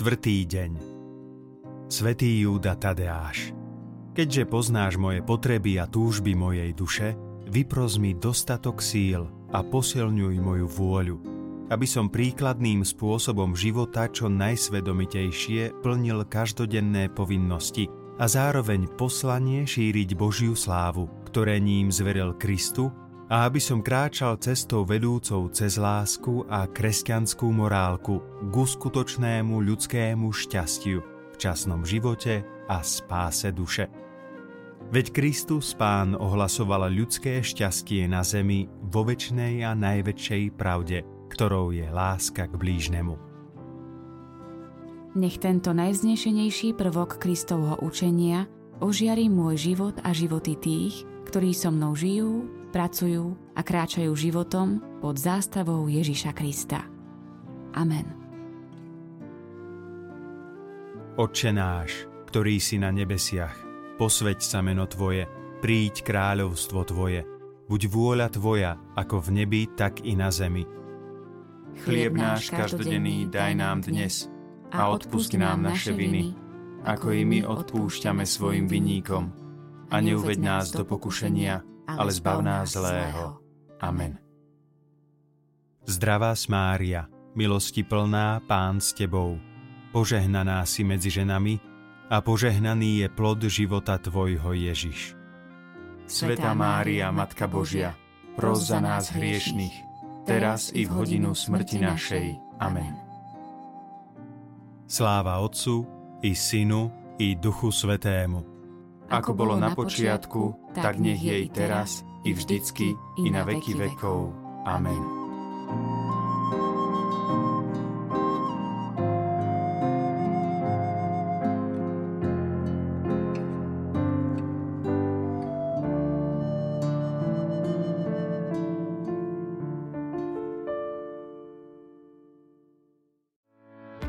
Štvrtý deň. Svetý Júda Tadeáš Keďže poznáš moje potreby a túžby mojej duše, vypros mi dostatok síl a posilňuj moju vôľu, aby som príkladným spôsobom života čo najsvedomitejšie plnil každodenné povinnosti a zároveň poslanie šíriť Božiu slávu, ktoré ním zveril Kristu a aby som kráčal cestou vedúcou cez lásku a kresťanskú morálku k skutočnému ľudskému šťastiu v časnom živote a spáse duše. Veď Kristus Pán ohlasoval ľudské šťastie na zemi vo väčšnej a najväčšej pravde, ktorou je láska k blížnemu. Nech tento najvznešenejší prvok Kristovho učenia ožiari môj život a životy tých, ktorí so mnou žijú pracujú a kráčajú životom pod zástavou Ježiša Krista. Amen. Otče náš, ktorý si na nebesiach, posveď sa meno Tvoje, príď kráľovstvo Tvoje, buď vôľa Tvoja, ako v nebi, tak i na zemi. Chlieb náš každodenný daj nám dnes a odpust nám naše viny, ako i my odpúšťame svojim vinníkom. A neuved nás do pokušenia, ale zbav nás zlého. Amen. Zdravá Mária, milosti plná, Pán s Tebou, požehnaná si medzi ženami a požehnaný je plod života Tvojho Ježiš. Svetá Mária, Matka Božia, pros za nás hriešných, teraz i v hodinu smrti našej. Amen. Sláva Otcu i Synu i Duchu Svetému ako bolo na počiatku, tak nech jej teraz, i vždycky, i na veky vekov. Amen.